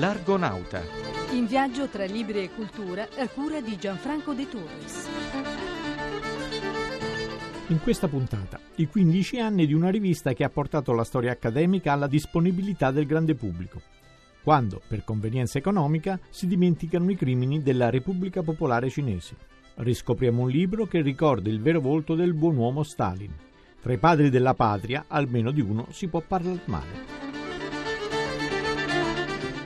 L'Argonauta. In viaggio tra libri e cultura a cura di Gianfranco De Torres. In questa puntata, i 15 anni di una rivista che ha portato la storia accademica alla disponibilità del grande pubblico, quando, per convenienza economica, si dimenticano i crimini della Repubblica Popolare Cinese. Riscopriamo un libro che ricorda il vero volto del buon uomo Stalin. Tra i padri della patria, almeno di uno si può parlare male.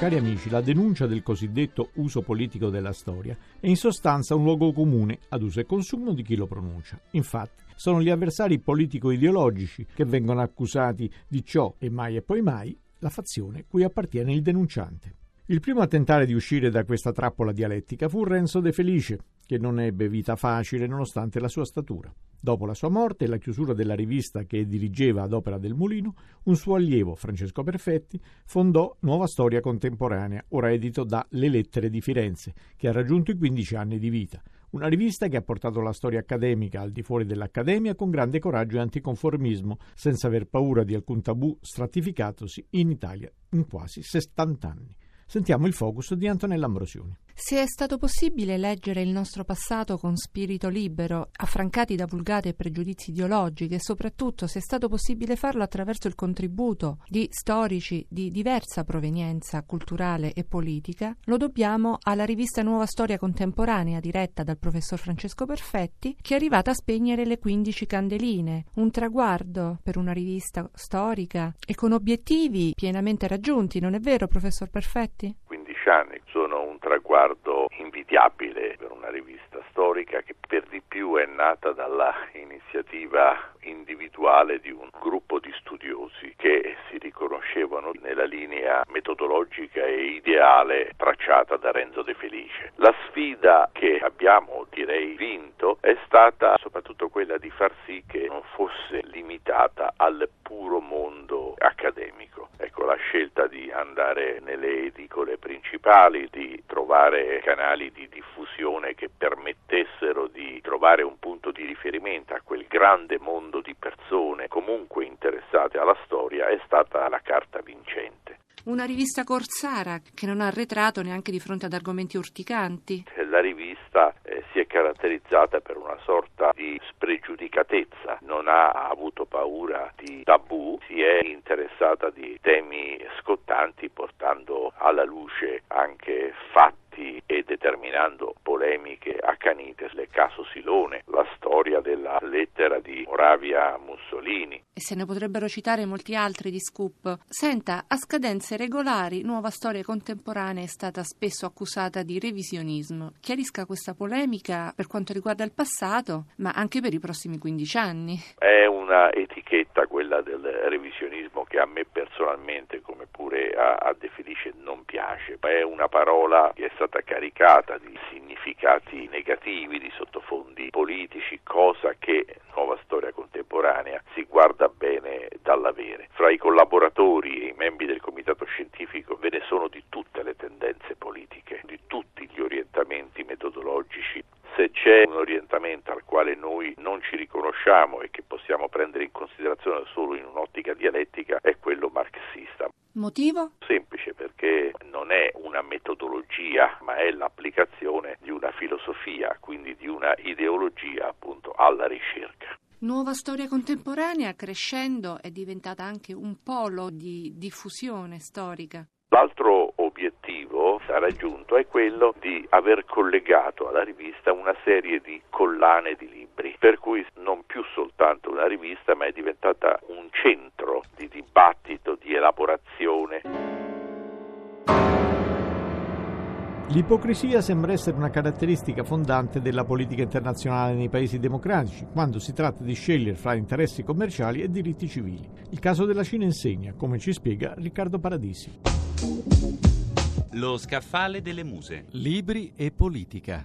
Cari amici, la denuncia del cosiddetto uso politico della storia è in sostanza un luogo comune ad uso e consumo di chi lo pronuncia. Infatti, sono gli avversari politico-ideologici che vengono accusati di ciò e mai e poi mai la fazione cui appartiene il denunciante. Il primo a tentare di uscire da questa trappola dialettica fu Renzo De Felice, che non ebbe vita facile nonostante la sua statura. Dopo la sua morte e la chiusura della rivista che dirigeva ad opera del Mulino, un suo allievo, Francesco Perfetti, fondò Nuova Storia Contemporanea, ora edito da Le Lettere di Firenze, che ha raggiunto i 15 anni di vita. Una rivista che ha portato la storia accademica al di fuori dell'accademia con grande coraggio e anticonformismo, senza aver paura di alcun tabù stratificatosi in Italia in quasi 70 anni. Sentiamo il focus di Antonella Ambrosioni. Se è stato possibile leggere il nostro passato con spirito libero, affrancati da vulgate e pregiudizi ideologici, e soprattutto se è stato possibile farlo attraverso il contributo di storici di diversa provenienza culturale e politica, lo dobbiamo alla rivista Nuova Storia Contemporanea diretta dal professor Francesco Perfetti, che è arrivata a spegnere le 15 candeline, un traguardo per una rivista storica e con obiettivi pienamente raggiunti, non è vero, professor Perfetti? 15 anni sono un traguardo invidiabile per una rivista storica che per di più è nata dalla iniziativa individuale di un gruppo di studiosi che si riconoscevano nella linea metodologica e ideale tracciata da Renzo De Felice. La sfida che abbiamo direi vinto è stata soprattutto quella di far sì che non fosse limitata al puro mondo accademico. Ecco la scelta di andare nelle edicole principali, di trovare canali di diffusione che permettessero di trovare un punto di riferimento a quel grande mondo di persone comunque interessate alla storia è stata la carta vincente. Una rivista corsara che non ha arretrato neanche di fronte ad argomenti urticanti. La rivista si è caratterizzata per una sorta di spregiudicatezza, non ha avuto paura di tabù, si è interessata di temi scottanti portando alla luce anche fatti e determinando polemiche accanite, il caso Silone, la storia della lettera di Moravia Mussolini. E se ne potrebbero citare molti altri di scoop. Senta, a scadenze regolari, Nuova Storia Contemporanea è stata spesso accusata di revisionismo. Chiarisca questa polemica per quanto riguarda il passato, ma anche per i prossimi 15 anni. È una etichetta quella del revisionismo che a me personalmente, come pure a, a De Felice, non piace. È una parola che è stata caricata di significati negativi, di sottofondi politici, cosa che nuova storia contemporanea si guarda bene dall'avere. Fra i collaboratori e i membri del comitato scientifico ve ne sono di tutte le tendenze politiche, di tutti gli orientamenti metodologici. Un orientamento al quale noi non ci riconosciamo e che possiamo prendere in considerazione solo in un'ottica dialettica è quello marxista. Motivo? Semplice perché non è una metodologia, ma è l'applicazione di una filosofia, quindi di una ideologia appunto alla ricerca. Nuova storia contemporanea, crescendo, è diventata anche un polo di diffusione storica. L'altro raggiunto è quello di aver collegato alla rivista una serie di collane di libri, per cui non più soltanto una rivista, ma è diventata un centro di dibattito, di elaborazione. L'ipocrisia sembra essere una caratteristica fondante della politica internazionale nei paesi democratici, quando si tratta di scegliere fra interessi commerciali e diritti civili. Il caso della Cina insegna, come ci spiega Riccardo Paradisi. Lo scaffale delle muse. Libri e politica.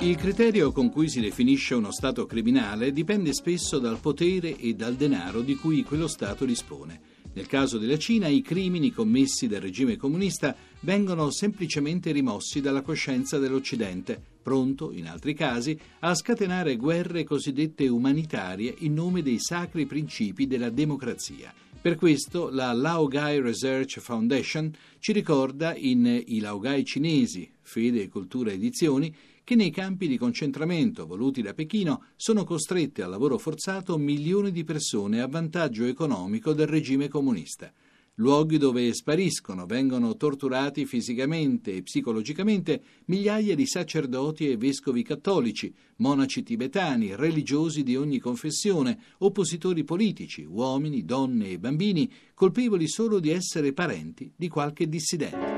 Il criterio con cui si definisce uno Stato criminale dipende spesso dal potere e dal denaro di cui quello Stato dispone. Nel caso della Cina i crimini commessi dal regime comunista vengono semplicemente rimossi dalla coscienza dell'Occidente, pronto, in altri casi, a scatenare guerre cosiddette umanitarie in nome dei sacri principi della democrazia. Per questo la Laogai Research Foundation ci ricorda in I Laogai cinesi, Fede e Cultura Edizioni, che nei campi di concentramento voluti da Pechino sono costrette al lavoro forzato milioni di persone a vantaggio economico del regime comunista luoghi dove spariscono, vengono torturati fisicamente e psicologicamente migliaia di sacerdoti e vescovi cattolici, monaci tibetani, religiosi di ogni confessione, oppositori politici, uomini, donne e bambini, colpevoli solo di essere parenti di qualche dissidente.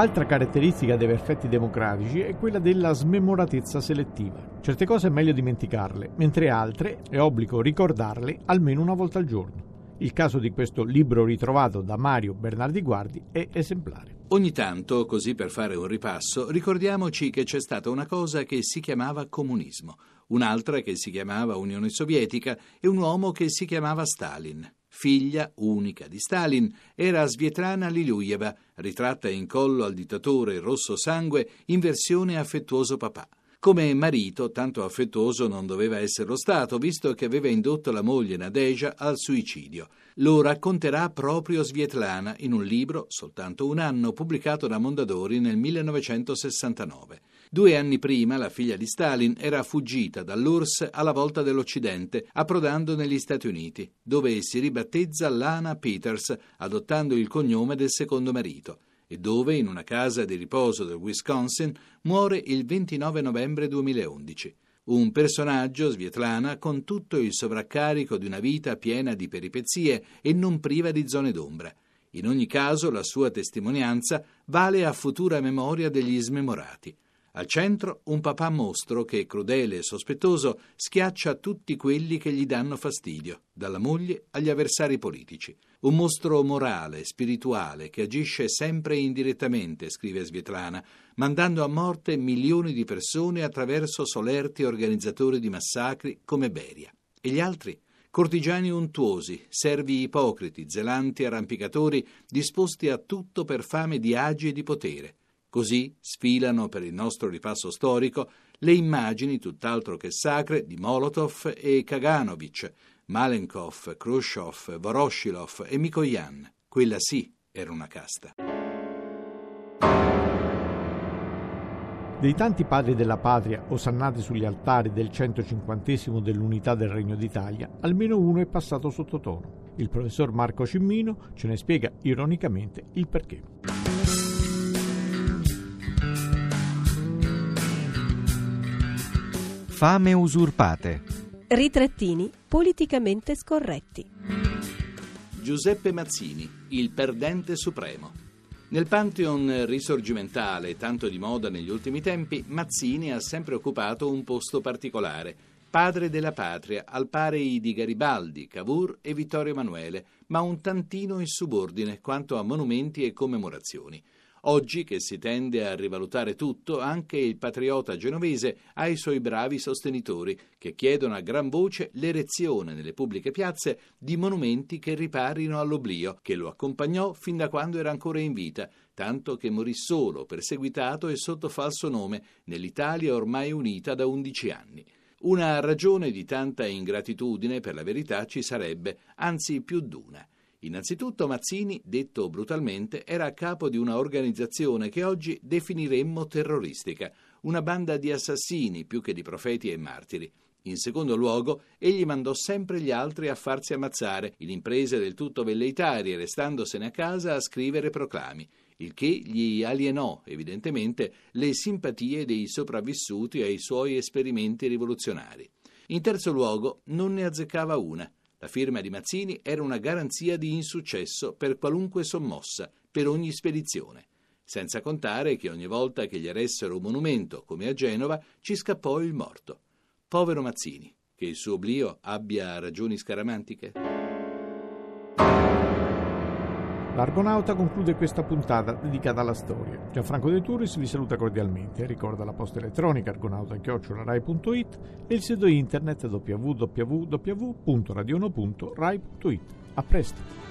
Altra caratteristica dei perfetti democratici è quella della smemoratezza selettiva. Certe cose è meglio dimenticarle, mentre altre è obbligo ricordarle almeno una volta al giorno. Il caso di questo libro ritrovato da Mario Bernardi Guardi è esemplare. Ogni tanto, così per fare un ripasso, ricordiamoci che c'è stata una cosa che si chiamava comunismo, un'altra che si chiamava Unione Sovietica e un uomo che si chiamava Stalin figlia unica di Stalin, era Svietlana Liliujeva, ritratta in collo al dittatore rosso sangue in versione affettuoso papà. Come marito, tanto affettuoso non doveva essere lo Stato, visto che aveva indotto la moglie Nadeja al suicidio. Lo racconterà proprio Svietlana in un libro, soltanto un anno, pubblicato da Mondadori nel 1969. Due anni prima la figlia di Stalin era fuggita dall'URSS alla volta dell'Occidente, approdando negli Stati Uniti, dove si ribattezza Lana Peters, adottando il cognome del secondo marito e dove, in una casa di riposo del Wisconsin, muore il 29 novembre 2011. Un personaggio, Svietlana, con tutto il sovraccarico di una vita piena di peripezie e non priva di zone d'ombra. In ogni caso, la sua testimonianza vale a futura memoria degli smemorati. Al centro un papà mostro che, crudele e sospettoso, schiaccia tutti quelli che gli danno fastidio, dalla moglie agli avversari politici. Un mostro morale, spirituale, che agisce sempre indirettamente, scrive Svietlana, mandando a morte milioni di persone attraverso solerti organizzatori di massacri come Beria. E gli altri? Cortigiani untuosi, servi ipocriti, zelanti arrampicatori, disposti a tutto per fame di agi e di potere Così sfilano per il nostro ripasso storico le immagini tutt'altro che sacre di Molotov e Kaganovich, Malenkov, Khrushchev, Voroshilov e Mikoyan. Quella sì era una casta. Dei tanti padri della patria osannati sugli altari del 150 dell'unità del Regno d'Italia, almeno uno è passato sottotono. Il professor Marco Cimmino ce ne spiega ironicamente il perché. Fame usurpate. Ritrattini politicamente scorretti. Giuseppe Mazzini, il perdente supremo. Nel pantheon risorgimentale, tanto di moda negli ultimi tempi, Mazzini ha sempre occupato un posto particolare, padre della patria, al pari di Garibaldi, Cavour e Vittorio Emanuele, ma un tantino in subordine quanto a monumenti e commemorazioni. Oggi che si tende a rivalutare tutto, anche il patriota genovese ha i suoi bravi sostenitori che chiedono a gran voce l'erezione nelle pubbliche piazze di monumenti che riparino all'oblio, che lo accompagnò fin da quando era ancora in vita, tanto che morì solo, perseguitato e sotto falso nome nell'Italia ormai unita da undici anni. Una ragione di tanta ingratitudine, per la verità, ci sarebbe, anzi più d'una. Innanzitutto Mazzini, detto brutalmente, era a capo di una organizzazione che oggi definiremmo terroristica, una banda di assassini più che di profeti e martiri. In secondo luogo, egli mandò sempre gli altri a farsi ammazzare, in imprese del tutto velleitarie, restandosene a casa a scrivere proclami, il che gli alienò, evidentemente, le simpatie dei sopravvissuti ai suoi esperimenti rivoluzionari. In terzo luogo, non ne azzeccava una. La firma di Mazzini era una garanzia di insuccesso per qualunque sommossa, per ogni spedizione. Senza contare che ogni volta che gli eressero un monumento, come a Genova, ci scappò il morto. Povero Mazzini, che il suo oblio abbia ragioni scaramantiche? L'Argonauta conclude questa puntata dedicata alla storia. Gianfranco De Turris vi saluta cordialmente, ricorda la posta elettronica argonauta.rai.it e il sito internet www.radiono.rai.it. A presto!